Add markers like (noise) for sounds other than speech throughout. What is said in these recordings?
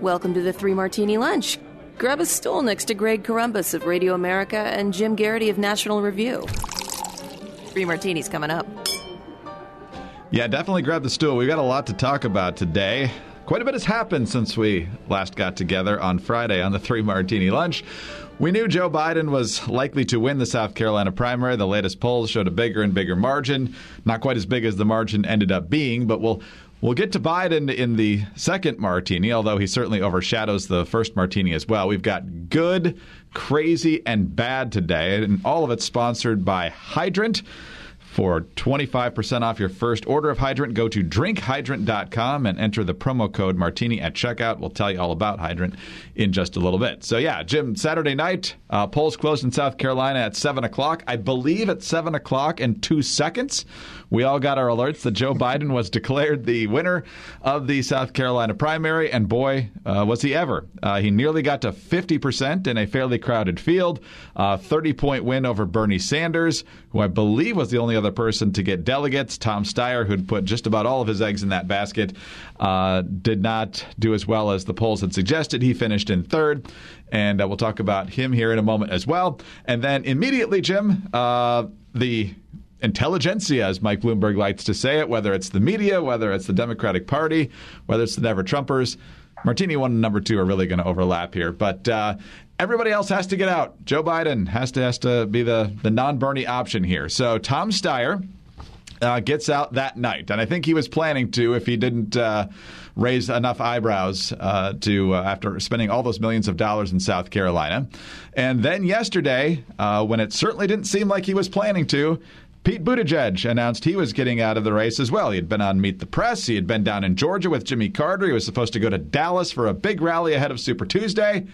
Welcome to the Three Martini Lunch. Grab a stool next to Greg Corombos of Radio America and Jim Geraghty of National Review. Three martinis coming up. Yeah, definitely grab the stool. We've got a lot to talk about today. Quite a bit has happened since we last got together on Friday on the Three Martini Lunch. We knew Joe Biden was likely to win the South Carolina primary. The latest polls showed a bigger and bigger margin. Not quite as big as the margin ended up being, but we'll We'll get to Biden in the second martini, although he certainly overshadows the first martini as well. We've got good, crazy, and bad today, and all of it sponsored by Hydrant. For 25% off your first order of Hydrant, go to drinkhydrant.com and enter the promo code Martini at checkout. We'll tell you all about Hydrant in just a little bit. So, yeah, Jim, Saturday night, uh, polls closed in South Carolina at 7 o'clock. I believe at 7 o'clock in two seconds, we all got our alerts that Joe Biden was declared the winner of the South Carolina primary, and boy, uh, was he ever. Uh, he nearly got to 50% in a fairly crowded field, 30 point win over Bernie Sanders, who I believe was the only other person to get delegates. Tom Steyer, who'd put just about all of his eggs in that basket, uh, did not do as well as the polls had suggested. He finished in third, and uh, we'll talk about him here in a moment as well. And then immediately, Jim, uh, the intelligentsia, as Mike Bloomberg likes to say it, whether it's the media, whether it's the Democratic Party, whether it's the Never Trumpers. Martini one and number two are really going to overlap here, but uh, everybody else has to get out. Joe Biden has to has to be the the non Bernie option here. So Tom Steyer. Uh, gets out that night, and I think he was planning to if he didn't uh, raise enough eyebrows uh, to uh, after spending all those millions of dollars in South Carolina. And then yesterday, uh, when it certainly didn't seem like he was planning to, Pete Buttigieg announced he was getting out of the race as well. He had been on Meet the Press. He had been down in Georgia with Jimmy Carter. He was supposed to go to Dallas for a big rally ahead of Super Tuesday.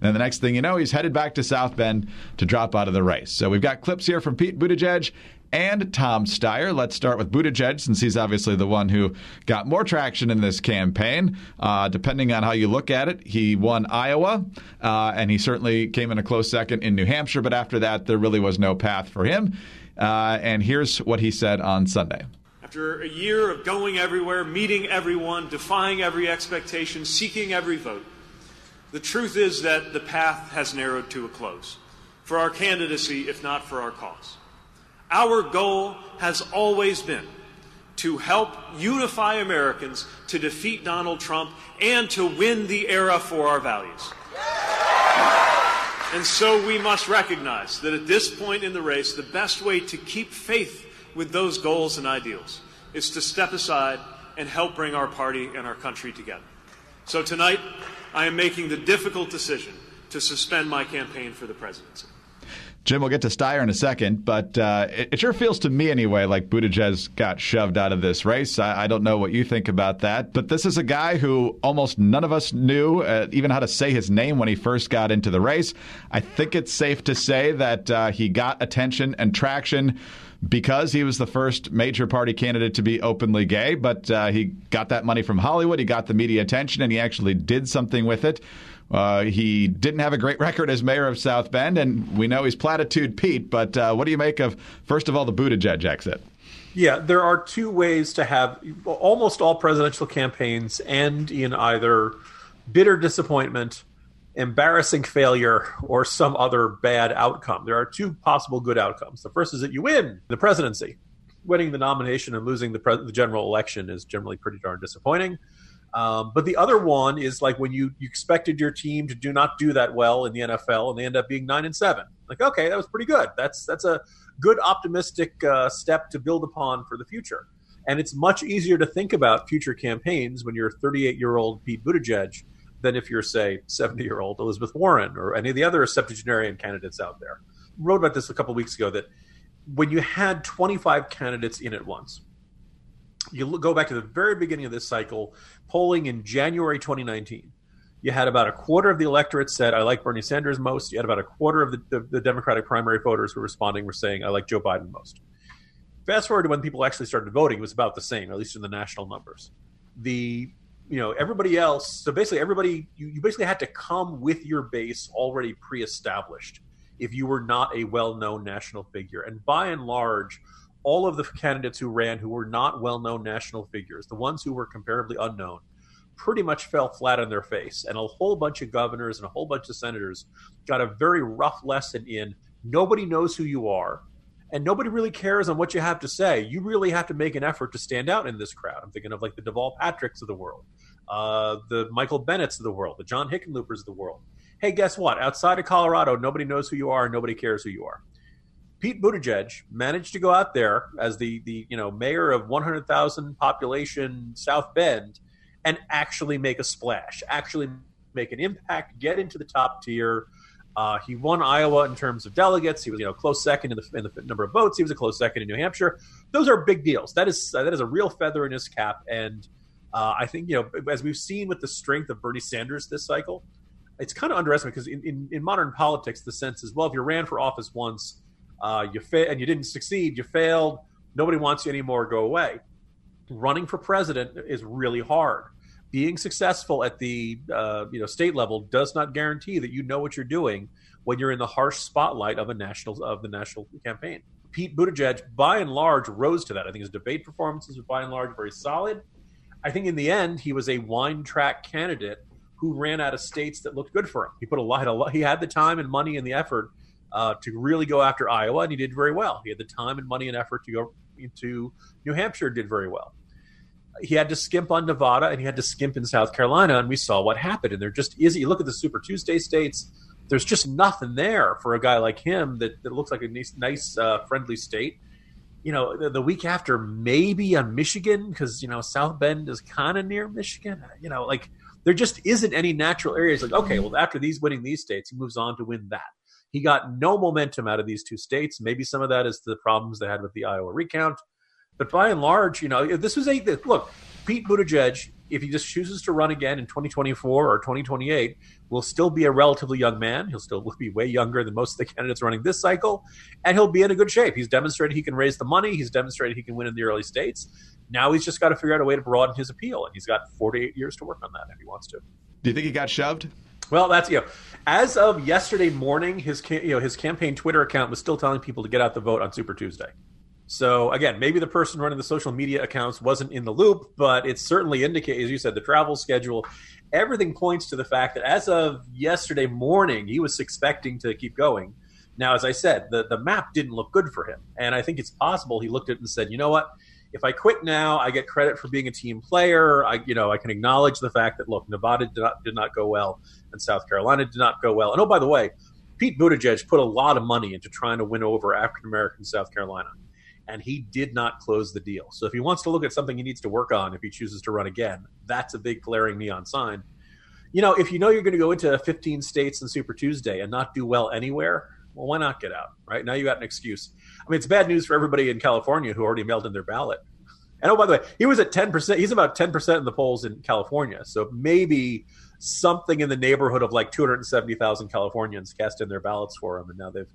And the next thing you know, he's headed back to South Bend to drop out of the race. So we've got clips here from Pete Buttigieg and Tom Steyer. Let's start with Buttigieg, since he's obviously the one who got more traction in this campaign. Uh, depending on how you look at it, he won Iowa, uh, and he certainly came in a close second in New Hampshire. But after that, there really was no path for him. Uh, and here's what he said on Sunday. After a year of going everywhere, meeting everyone, defying every expectation, seeking every vote, the truth is that the path has narrowed to a close for our candidacy, if not for our cause. Our goal has always been to help unify Americans to defeat Donald Trump and to win the era for our values. And so we must recognize that at this point in the race, the best way to keep faith with those goals and ideals is to step aside and help bring our party and our country together. So tonight, I am making the difficult decision to suspend my campaign for the presidency. Jim, we'll get to Steyer in a second, but uh, it, it, sure feels to me anyway like Buttigieg got shoved out of this race. I, I, don't know what you think about that, but this is a guy who almost none of us knew uh, even how to say his name when he first got into the race. I think it's safe to say that uh, he got attention and traction because he was the first major party candidate to be openly gay, but uh, he got that money from Hollywood. He got the media attention, and he actually did something with it. Uh, he didn't have a great record as mayor of South Bend, and we know he's platitude Pete. But uh, what do you make of, first of all, the Buttigieg exit? Yeah, there are two ways to have almost all presidential campaigns end in either bitter disappointment, embarrassing failure, or some other bad outcome. There are two possible good outcomes. The first is that you win the presidency. Winning the nomination and losing the, pre- the general election is generally pretty darn disappointing. Um, but the other one is like when you, you expected your team to do not do that well in the NFL and they end up being nine and seven. Like, okay, that was pretty good. That's that's a good optimistic uh, step to build upon for the future. And it's much easier to think about future campaigns when you're 38 year old Pete Buttigieg than if you're say 70 year old Elizabeth Warren or any of the other septuagenarian candidates out there. Wrote about this a couple weeks ago that when you had 25 candidates in at once, you go back to the very beginning of this cycle, polling in January 2019. You had about a quarter of the electorate said, I like Bernie Sanders most. You had about a quarter of the, the, the Democratic primary voters who were responding were saying, I like Joe Biden most. Fast forward to when people actually started voting, it was about the same, at least in the national numbers. The you know everybody else so basically everybody you, you basically had to come with your base already pre-established if you were not a well-known national figure and by and large all of the candidates who ran who were not well known national figures, the ones who were comparably unknown, pretty much fell flat on their face. And a whole bunch of governors and a whole bunch of senators got a very rough lesson in nobody knows who you are and nobody really cares on what you have to say. You really have to make an effort to stand out in this crowd. I'm thinking of like the Deval Patricks of the world, uh, the Michael Bennets of the world, the John Hickenloopers of the world. Hey, guess what? Outside of Colorado, nobody knows who you are, nobody cares who you are. Pete Buttigieg managed to go out there as the the you know mayor of 100,000 population South Bend and actually make a splash, actually make an impact, get into the top tier. Uh, he won Iowa in terms of delegates. He was, you know, close second in the, in the number of votes. He was a close second in New Hampshire. Those are big deals. That is that is a real feather in his cap. And uh, I think you know, as we've seen with the strength of Bernie Sanders this cycle, it's kind of underestimated because in, in, in, modern politics, the sense is well, if you ran for office once, uh, you fa- and you didn't succeed, you failed. Nobody wants you anymore. Go away. Running for president is really hard being successful at the uh, you know state level does not guarantee that you know what you're doing when you're in the harsh spotlight of a national of the national campaign. Pete Buttigieg, by and large, rose to that. I think his debate performances were by and large very solid. I think in the end, he was a wine track candidate who ran out of states that looked good for him. He put a lot, a lot he had the time and money and the effort uh, to really go after Iowa, and he did very well. He had the time and money and effort to go into New Hampshire, did very well he had to skimp on Nevada and he had to skimp in South Carolina, and we saw what happened. And there just is. You look at the Super Tuesday states. There's just nothing there for a guy like him that, that looks like a nice, nice uh, friendly state. You know, the, the, week after, maybe on Michigan, because you know South Bend is kind of near Michigan. You know, like there just isn't any natural areas. Like, okay, well, after these winning these states, he moves on to win that. He got no momentum out of these two states. Maybe some of that is the problems they had with the Iowa recount. But by and large, you know, this was a look. Pete Buttigieg, if he just chooses to run again in 2024 or 2028, will still be a relatively young man. He'll still (laughs) be way younger than most of the candidates running this cycle, and he'll be in a good shape. He's demonstrated he can raise the money. He's demonstrated he can win in the early states. Now he's just got to figure out a way to broaden his appeal, and he's got 48 years to work on that if he wants to. Do you think he got shoved? Well, that's you know, as of yesterday morning, his you know his campaign Twitter account was still telling people to get out the vote on Super Tuesday. So again, maybe the person running the social media accounts wasn't in the loop, but it certainly indicates, as you said, the travel schedule. Everything points to the fact that as of yesterday morning, he was expecting to keep going. Now, as I said, the, the map didn't look good for him. And I think it's possible he looked at it and said, you know what? If I quit now, I get credit for being a team player. I, you know, I can acknowledge the fact that look, Nevada did not, did not go well, and South Carolina did not go well. And oh, by the way, Pete Buttigieg put a lot of money into trying to win over African American South Carolina and he did not close the deal. So if he wants to look at something he needs to work on if he chooses to run again, that's a big glaring neon sign. You know, if you know you're going to go into 15 states in Super Tuesday and not do well anywhere, well, why not get out? Right now, you got an excuse. I mean, it's bad news for everybody in California who already mailed in their ballot. And oh, by the way, he was at 10%. He's about 10% in the polls in California. So maybe something in the neighborhood of like 270,000 Californians cast in their ballots for him, and now they've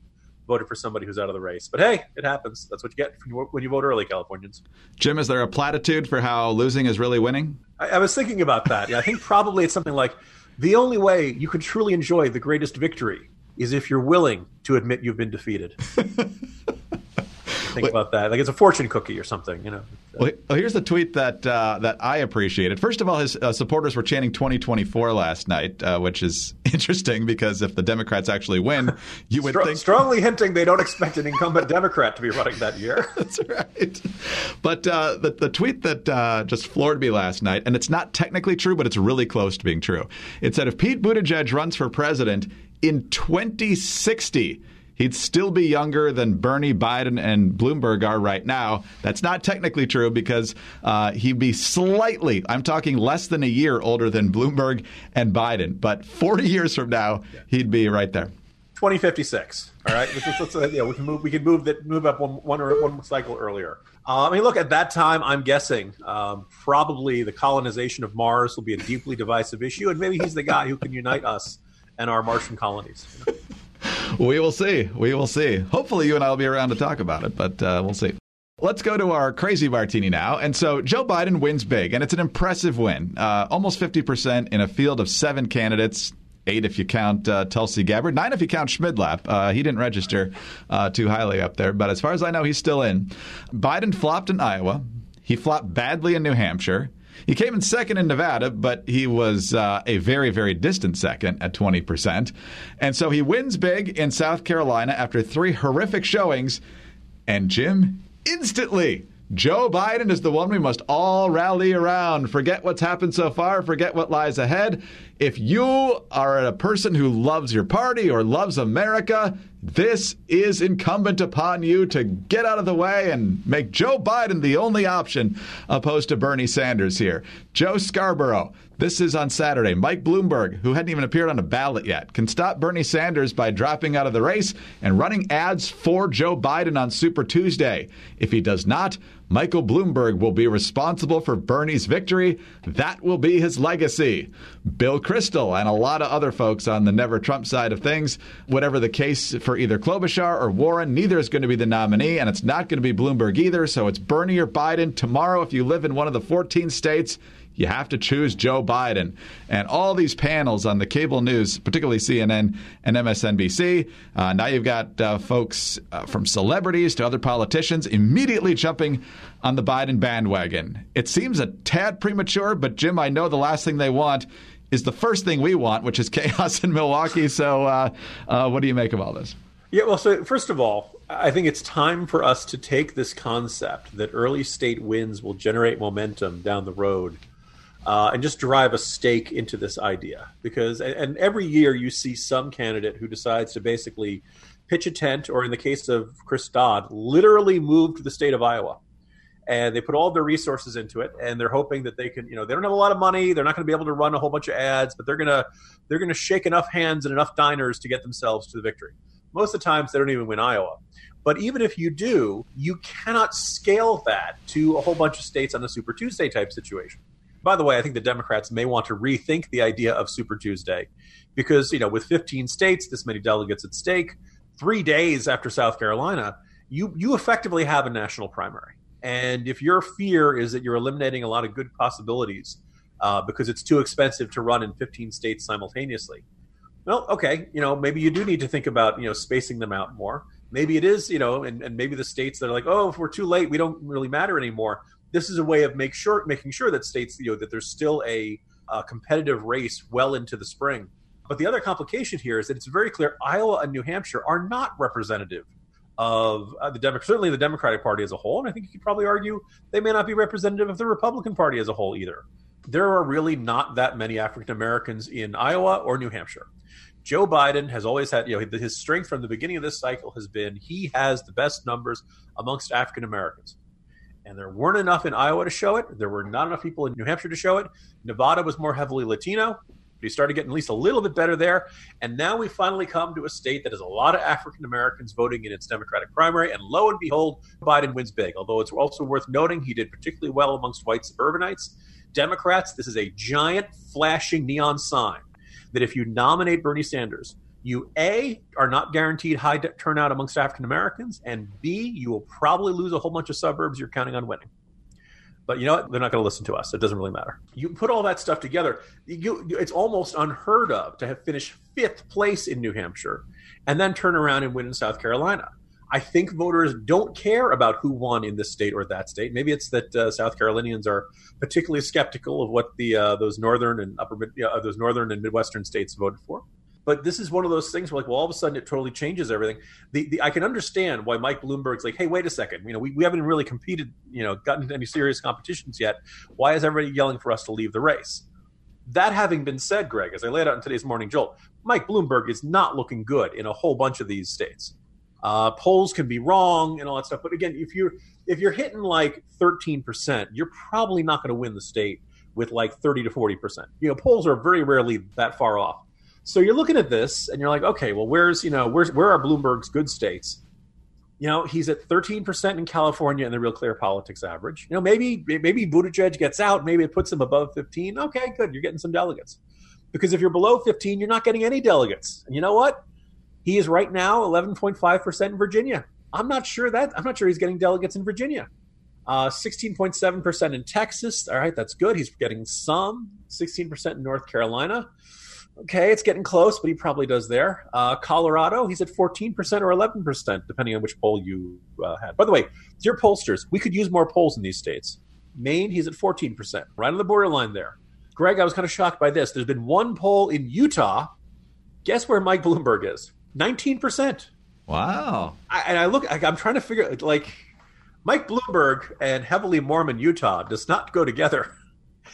voted for somebody who's out of the race. But hey, it happens. That's what you get when you vote early, Californians. Jim, is there a platitude for how losing is really winning? I, I was thinking about that. Yeah, I think probably it's something like the only way you can truly enjoy the greatest victory is if you're willing to admit you've been defeated. (laughs) think about that. Like it's a fortune cookie or something, you know. Well, here's the tweet that uh, that I appreciated. First of all, his uh, supporters were chanting 2024 last night, uh, which is (laughs) interesting because if the Democrats actually win, you would Str- think strongly hinting they don't expect an incumbent Democrat to be running that year. (laughs) That's right. But uh, the the tweet that uh, just floored me last night, and it's not technically true, but it's really close to being true. It said if Pete Buttigieg runs for president in 2060 he'd still be younger than Bernie, Biden, and Bloomberg are right now. That's not technically true because uh, he'd be slightly, I'm talking less than a year older than Bloomberg and Biden. But 40 (laughs) years from now, he'd be right there. 2056. All right, let's, let's, yeah, we can move. We can move that move up one one one cycle earlier. Uh, I mean, look at that time. I'm guessing um, probably the colonization of Mars will be a deeply divisive issue, and maybe he's the guy who can unite us and our Martian colonies. You know? We will see. We will see. Hopefully, you and I will be around to talk about it, but uh, we'll see. Let's go to our crazy martini now. And so Joe Biden wins big, and it's an impressive win. Uh, almost 50% in a field of seven candidates. Eight if you count uh, Tulsi Gabbard, nine if you count Schmidlap. Uh, he didn't register uh, too highly up there, but as far as I know, he's still in. Biden flopped in Iowa. He flopped badly in New Hampshire. He came in second in Nevada, but he was uh, a very, very distant second at 20%. And so he wins big in South Carolina after three horrific showings. And Jim instantly Joe Biden is the one we must all rally around. Forget what's happened so far, forget what lies ahead. If you are a person who loves your party or loves America, this is incumbent upon you to get out of the way and make Joe Biden the only option opposed to Bernie Sanders here. Joe Scarborough, this is on Saturday. Mike Bloomberg, who hadn't even appeared on a ballot yet, can stop Bernie Sanders by dropping out of the race and running ads for Joe Biden on Super Tuesday. If he does not, Michael Bloomberg will be responsible for Bernie's victory. That will be his legacy. Bill Kristol and a lot of other folks on the Never Trump side of things, whatever the case for either Klobuchar or Warren, neither is going to be the nominee, and it's not going to be Bloomberg either. So it's Bernie or Biden. Tomorrow, if you live in one of the 14 states, you have to choose Joe Biden. And all these panels on the cable news, particularly CNN and MSNBC, uh, now you've got uh, folks uh, from celebrities to other politicians immediately jumping on the Biden bandwagon. It seems a tad premature, but Jim, I know the last thing they want is the first thing we want, which is (laughs) chaos in Milwaukee. So, uh, uh, what do you make of all this? Yeah, well, so first of all, I think it's time for us to take this concept that early state wins will generate momentum down the road uh, and just drive a stake into this idea. Because, and every year you see some candidate who decides to basically pitch a tent, or in the case of Chris Dodd, literally move to the state of Iowa. And they put all their resources into it, and they're hoping that they can, you know, they don't have a lot of money, they're not going to be able to run a whole bunch of ads, but they're gonna they're gonna shake enough hands and enough diners to get themselves to the victory. Most of the times, they don't even win Iowa. But even if you do, you cannot scale that to a whole bunch of states on a Super Tuesday type situation by the way, I think the Democrats may want to rethink the idea of Super Tuesday because, you know, with 15 states, this many delegates at stake, three days after South Carolina, you, you effectively have a national primary. And if your fear is that you're eliminating a lot of good possibilities uh, because it's too expensive to run in 15 states simultaneously, well, okay, you know, maybe you do need to think about, you know, spacing them out more. Maybe it is, you know, and, and maybe the states that are like, oh, if we're too late, we don't really matter anymore this is a way of make sure making sure that states you know that there's still a, a competitive race well into the spring. But the other complication here is that it's very clear Iowa and New Hampshire are not representative of uh, the Democrat, certainly the Democratic Party as a whole, and I think you could probably argue they may not be representative of the Republican Party as a whole either. There are really not that many African Americans in Iowa or New Hampshire. Joe Biden has always had, you know, his strength from the beginning of this cycle has been he has the best numbers amongst African Americans and there weren't enough in Iowa to show it. There were not enough people in New Hampshire to show it. Nevada was more heavily Latino. But he started getting at least a little bit better there. And now we finally come to a state that has a lot of African Americans voting in its Democratic primary. And lo and behold, Biden wins big. Although it's also worth noting he did particularly well amongst white suburbanites. Democrats, this is a giant flashing neon sign that if you nominate Bernie Sanders, you a are not guaranteed high turnout amongst African Americans, and b you will probably lose a whole bunch of suburbs you're counting on winning. But you know what? They're not going to listen to us. It doesn't really matter. You put all that stuff together. You, it's almost unheard of to have finished fifth place in New Hampshire and then turn around and win in South Carolina. I think voters don't care about who won in this state or that state. Maybe it's that uh, South Carolinians are particularly skeptical of what the uh, those northern and upper uh, those northern and midwestern states voted for. But this is one of those things where, like, well, all of a sudden it totally changes everything. The, the I can understand why Mike Bloomberg's like, hey, wait a second. You know, we, we haven't really competed, you know, gotten into any serious competitions yet. Why is everybody yelling for us to leave the race? That having been said, Greg, as I laid out in today's morning jolt, Mike Bloomberg is not looking good in a whole bunch of these states. Uh, polls can be wrong and all that stuff, but again, if you're if you're hitting like 13%, you're probably not going to win the state with like 30 to 40%. You know, polls are very rarely that far off. So you're looking at this and you're like, okay, well, where's you know where's where are Bloomberg's good states? You know, he's at 13% in California in the Real Clear Politics average. You know, maybe maybe Buttigieg gets out, maybe it puts him above 15. Okay, good, you're getting some delegates. Because if you're below 15, you're not getting any delegates. And you know what? He is right now 11.5% in Virginia. I'm not sure that I'm not sure he's getting delegates in Virginia. Uh, 16.7% in Texas. All right, that's good. He's getting some. 16% in North Carolina. Okay, it's getting close, but he probably does there. Uh, Colorado, he's at 14% or 11%, depending on which poll you uh, had. By the way, dear pollsters, we could use more polls in these states. Maine, he's at 14%, right on the borderline there. Greg, I was kind of shocked by this. There's been one poll in Utah. Guess where Mike Bloomberg is? 19%. Wow. I, and I look, I, I'm trying to figure, like, Mike Bloomberg and heavily Mormon Utah does not go together. (laughs)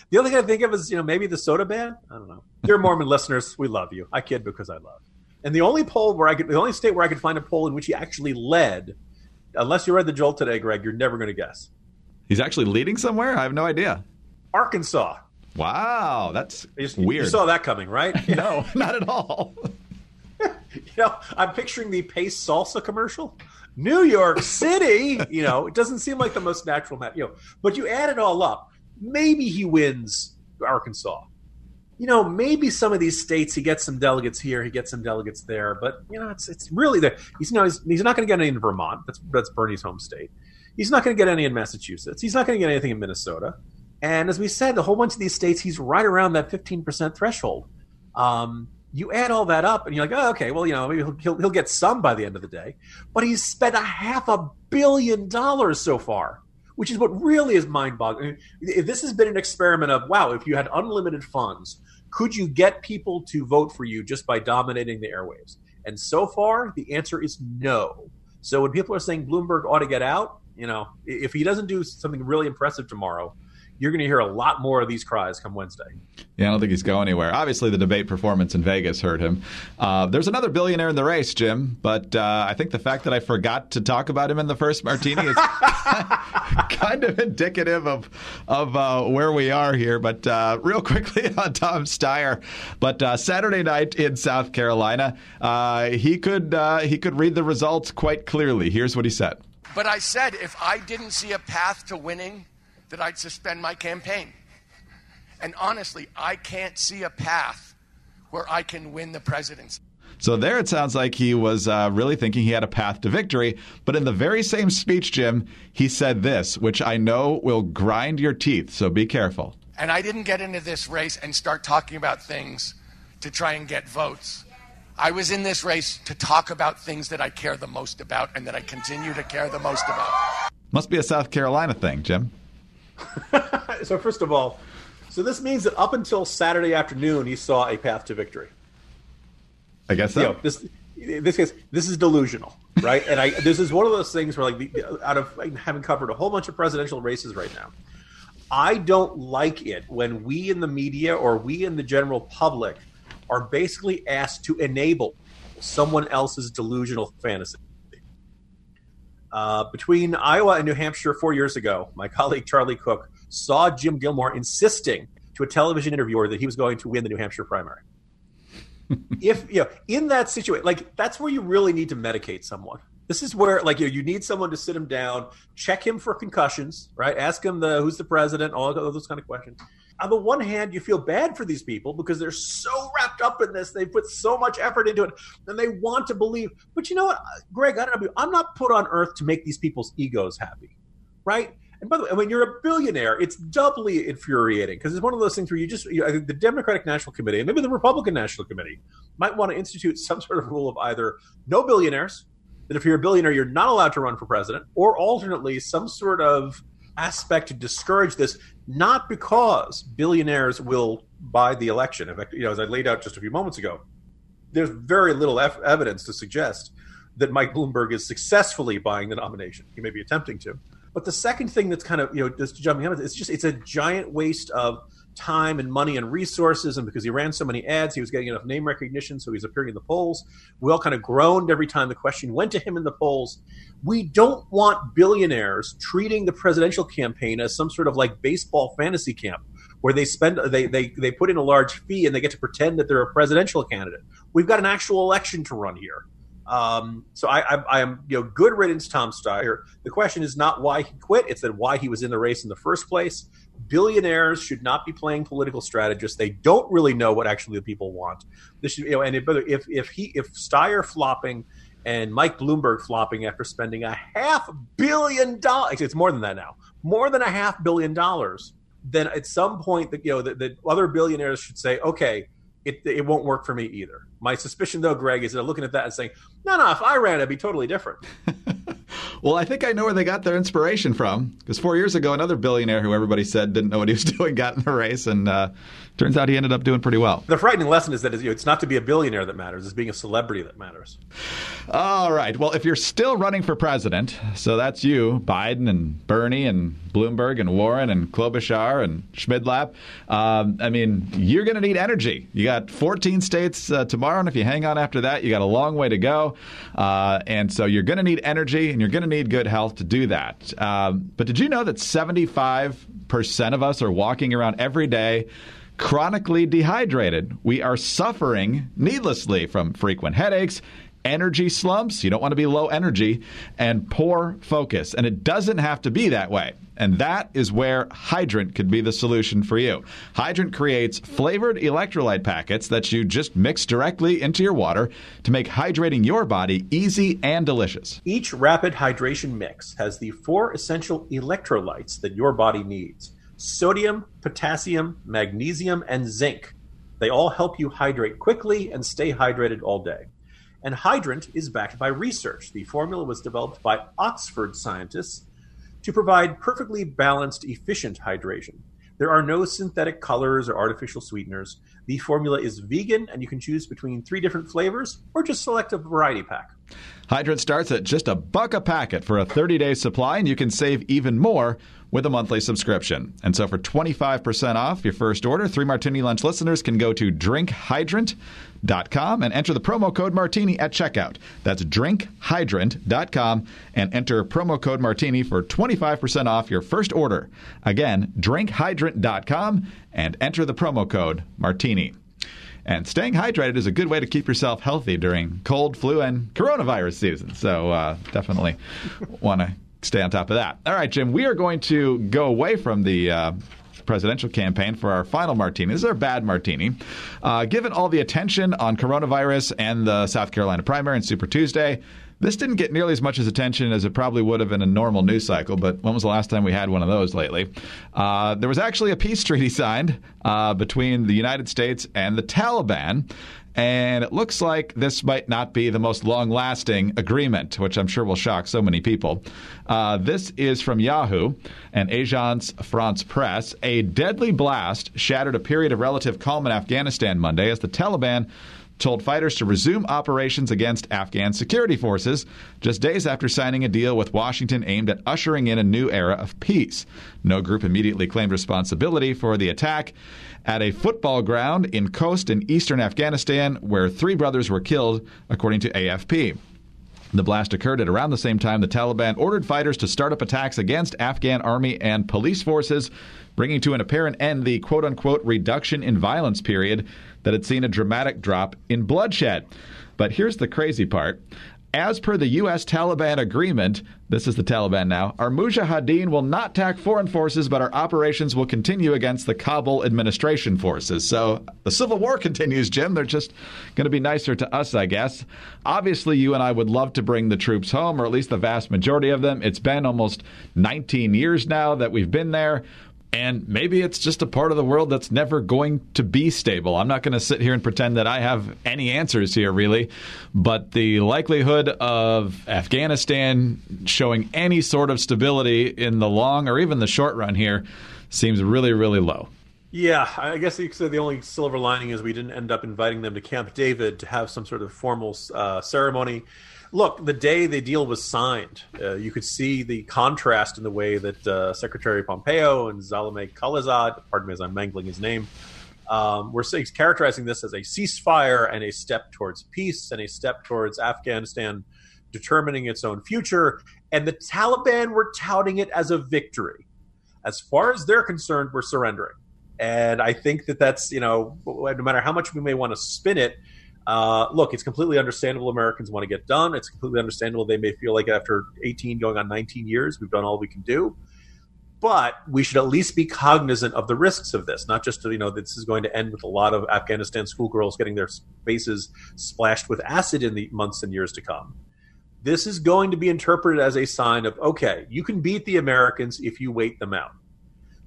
The only thing I think of is, you know, maybe the soda ban. I don't know. Dear Mormon (laughs) listeners, we love you. I kid because I love. And the only poll where I could, the only state where I could find a poll in which he actually led, unless you read the Jolt today, Greg, you're never going to guess. He's actually leading somewhere? I have no idea. Arkansas. Wow, that's You, just- weird. You saw that coming, right? (laughs) no, not at all. (laughs) you know, I'm picturing the Pace salsa commercial. New York City, you know, it doesn't seem like the most natural match, you know, but you add it all up. Maybe he wins Arkansas. You know, maybe some of these states he gets some delegates here, he gets some delegates there, but you know, it's it's really there. He's you know he's, he's not going to get any in Vermont. That's that's Bernie's home state. He's not going to get any in Massachusetts. He's not going to get anything in Minnesota. And as we said, a whole bunch of these states, he's right around that 15% threshold. Um, you add all that up, and you're like, oh, okay, well, you know, maybe he'll, he'll, he'll get some by the end of the day. But he's spent a half a billion dollars so far, which is what really is mind boggling. If this has been an experiment of, wow, if you had unlimited funds, could you get people to vote for you just by dominating the airwaves? And so far, the answer is no. So when people are saying Bloomberg ought to get out, you know, if he doesn't do something really impressive tomorrow, you're going to hear a lot more of these cries come Wednesday. Yeah, I don't think he's going anywhere. Obviously, the debate performance in Vegas hurt him. Uh, there's another billionaire in the race, Jim, but uh, I think the fact that I forgot to talk about him in the first martini is (laughs) kind of indicative of of uh, where we are here. But uh, real quickly (laughs) on Tom Steyer, but uh, Saturday night in South Carolina, uh, he could he could read the results quite clearly. Here's what he said. But I said if I didn't see a path to winning, that I'd suspend my campaign. And honestly, I can't see a path where I can win the presidency. So there it sounds like he was uh, really thinking he had a path to victory. But in the very same speech, Jim, he said this, which I know will grind your teeth. So be careful. And I didn't get into this race and start talking about things to try and get votes. I was in this race to talk about things that I care the most about and that I continue to care the most about. Must be a South Carolina thing, Jim. (laughs) so first of all, so this means that up until Saturday afternoon, he saw a path to victory. I guess so. You know, this, this case, this is delusional, right? and I, this is one of those things where, like, the, out of having covered a whole bunch of presidential races right now, I don't like it when we in the media or we in the general public are basically asked to enable someone else's delusional fantasy. Uh, between Iowa and New Hampshire four years ago, my colleague Charlie Cooke saw Jim Gilmore insisting to a television interviewer that he was going to win the New Hampshire primary. (laughs) if you know, in that situation, like that's where you really need to medicate someone. This is where, like, you, know, you need someone to sit him down, check him for concussions, right? Ask him the who's the president, all of those kind of questions. On the one hand, you feel bad for these people because they're so wrapped up in this. They put so much effort into it and they want to believe. But you know what, uh, Greg, I don't know. I'm not put on earth to make these people's egos happy, right? And by the way, when you're a billionaire, it's doubly infuriating because it's one of those things where you just, you I think the Democratic National Committee and maybe the Republican National Committee might want to institute some (laughs) sort of rule of either no billionaires, that if you're a billionaire, you're not allowed to run for president, or alternately, some sort of aspect to discourage this, not because billionaires will buy the election. In fact, you know, as I laid out just a few moments ago, there's very little ev- evidence to suggest that Mike Bloomberg is successfully buying the nomination. He may be attempting to. But the second thing that's kind of, you know, just jumping out, it's just, it's a giant waste of time and money and resources. And because he ran so many ads, he was getting enough name recognition, so he's appearing in the polls. We all kind of groaned every time the question went to him in the polls. We don't want billionaires treating the presidential campaign as some sort of like baseball fantasy camp where they spend they, they they put in a large fee and they get to pretend that they're a presidential candidate. We've got an actual election to run here. Um, so I, I, I, am, you know, good riddance, Tom Steyer. The question is not why he quit; it's that why he was in the race in the first place. Billionaires should not be playing political strategists. They don't really know what actually the people want. This should, you know, and if if, he if Steyer flopping and Mike Bloomberg flopping after spending a half billion dollars, it's more than that now, more than a half billion dollars. Then at some point, that you know, the other billionaires should say, okay it, it won't work for me either. My suspicion, though, Greg, is they're looking at that and saying, no, no, if I ran, it'd be totally different. (laughs) Well, I think I know where they got their inspiration from. Because four years ago, another billionaire who everybody said didn't know what he was (laughs) doing got in the race, and uh, turns out he ended up doing pretty well. The frightening lesson is that it's not to be a billionaire that matters; it's being a celebrity that matters. All right. Well, if you're still running for president, so that's you, Biden and Bernie and Bloomberg and Warren and Klobuchar and Schmidlap. Um, I mean, you're going to need energy. You got 14 states uh, tomorrow, and if you hang on after that, you got a long way to go. Uh, and so you're going to need energy, and you're going to need good health to do that. Um, but did you know that 75% of us are walking around every day? Chronically dehydrated. We are suffering needlessly from frequent headaches energy slumps. You don't want to be low energy and poor focus. And it doesn't have to be that way. And that is where Hydrant could be the solution for you. Hydrant creates flavored electrolyte packets that you just mix directly into your water to make hydrating your body easy and delicious. Each rapid hydration mix has the four essential electrolytes that your body needs sodium, potassium, magnesium, and zinc. They all help you hydrate quickly and stay hydrated all day. And Hydrant is backed by research. The formula was developed by Oxford scientists to provide perfectly balanced, efficient hydration. There are no synthetic colors or artificial sweeteners. The formula is vegan, and you can choose between three different flavors or just select a variety pack. Hydrant starts at just a buck a packet for a 30 day supply, and you can save even more with a monthly subscription. And so for 25% off your first order, Three Martini Lunch listeners can go to drinkhydrant.com and enter the promo code Martini at checkout. That's drinkhydrant.com and enter promo code Martini for 25% off your first order. Again, drinkhydrant.com and enter the promo code Martini. And staying hydrated is a good way to keep yourself healthy during cold, flu, and coronavirus season. So uh, definitely want to stay on top of that. All right, Jim, we are going to go away from the. Uh, presidential campaign for our final martini. This is our bad martini. Uh, given all the attention on coronavirus and the South Carolina primary and Super Tuesday, this didn't get nearly as much as attention as it probably would have in a normal news cycle, but when was the last time we had one of those lately? Uh, there was actually a peace (laughs) treaty signed uh, between the United States and the Taliban. And it looks like this might not be the most long lasting agreement, which I'm sure will shock so many people. Uh, this is from Yahoo and Agence France Presse. A deadly blast shattered a period of relative calm in Afghanistan Monday as the Taliban told fighters to resume operations against Afghan security forces just days after signing a deal with Washington aimed at ushering in a new era of peace. No group immediately claimed responsibility for the attack at a football ground in Khost in eastern Afghanistan, where three brothers were killed, according to AFP. The blast occurred at around the same time the Taliban ordered fighters to start up attacks against Afghan army and police forces, bringing to an apparent end the quote unquote reduction in violence period that had seen a dramatic drop in bloodshed. But here's the crazy part. As per the U.S. Taliban agreement, this is the Taliban now, our Mujahideen will not attack foreign forces, but our operations will continue against the Kabul administration forces. So the civil war continues, Jim. They're just going to be nicer to us, I guess. Obviously, you and I would love to bring the troops home, or at least the vast majority of them. It's been almost 19 years now that we've been there. And maybe it's just a part of the world that's never going to be stable. I'm not going to sit here and pretend that I have any answers here, really. But the likelihood of Afghanistan showing any sort of stability in the long or even the short run here seems really, really low. Yeah, I guess you could say the only silver lining is we didn't end up inviting them to Camp David to have some sort of formal uh, ceremony look, the day the deal was signed, uh, you could see the contrast in the way that uh, Secretary Pompeo and Zalmay Khalilzad, pardon me as I'm mangling his name, um, were characterizing this as a ceasefire and a step towards peace and a step towards Afghanistan determining its own future. And the Taliban were touting it as a victory. As far as they're concerned, we're surrendering. And I think that that's, you know, no matter how much we may want to spin it, uh, look, it's completely understandable Americans want to get done. It's completely understandable they may feel like after 18 going on 19 years, we've done all we can do. But we should at least be cognizant of the risks of this, not just you know, this is going to end with a lot of Afghanistan schoolgirls getting their faces splashed with acid in the months and years to come. This is going to be interpreted as a sign of, okay, you can beat the Americans if you wait them out.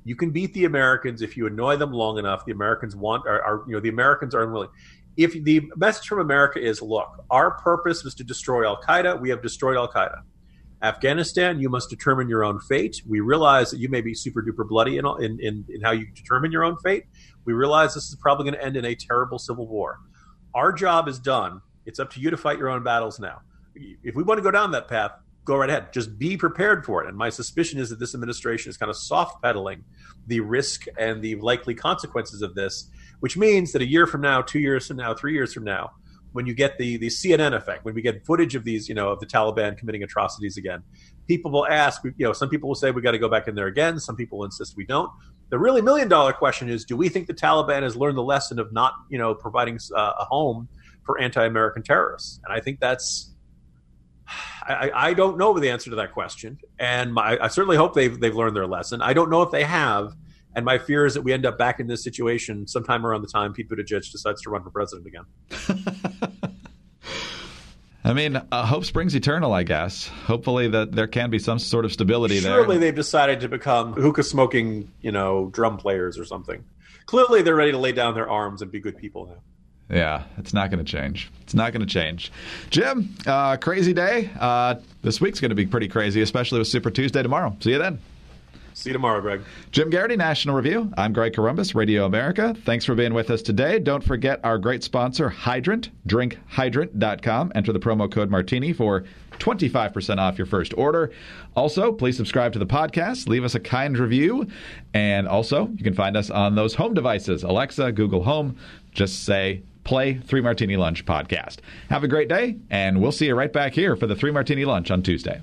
You can beat the Americans if you annoy them long enough. The Americans want, are, are you know, the Americans are unwilling if the message from America is, look, our purpose was to destroy Al Qaeda, we have destroyed Al Qaeda. Afghanistan, you must determine your own fate. We realize that you may be super duper bloody in, in, in, in how you determine your own fate. We realize this is probably going to end in a terrible civil war. Our job is done. It's up to you to fight your own battles now. If we want to go down that path, go right ahead. Just be prepared for it. And my suspicion is that this administration is kind of soft pedaling the risk and the likely consequences of this, which means that a year from now, two years from now, three years from now, when you get the the CNN effect, when we get footage of these, you know, of the Taliban committing atrocities again, people will ask, you know, some people will say we got to go back in there again. Some people will insist we don't. The really million dollar question is, do we think the Taliban has learned the lesson of not, you know, providing uh, a home for anti-American terrorists? And I think that's. I, I don't know the answer to that question, and my, I certainly hope they've they've learned their lesson. I don't know if they have, and my fear is that we end up back in this situation sometime around the time Pete Buttigieg decides to run for president again. (laughs) I mean, uh, hope springs eternal, I guess. Hopefully that there can be some sort of stability Surely there. Surely they've decided to become hookah smoking, you know, drum players or something. Clearly they're ready to lay down their arms and be good people now. Yeah, it's not going to change. It's not going to change. Jim, uh, crazy day. Uh, this week's going to be pretty crazy, especially with Super Tuesday tomorrow. See you then. See you tomorrow, Greg. Jim Geraghty, National Review. I'm Greg Corombos, Radio America. Thanks for being with us today. Don't forget our great sponsor, Hydrant. DrinkHydrant.com. Enter the promo code Martini for 25% off your first order. Also, please subscribe to the podcast, leave us a kind review, and also you can find us on those home devices Alexa, Google Home. Just say, play Three Martini Lunch podcast. Have a great day, and we'll see you right back here for the Three Martini Lunch on Tuesday.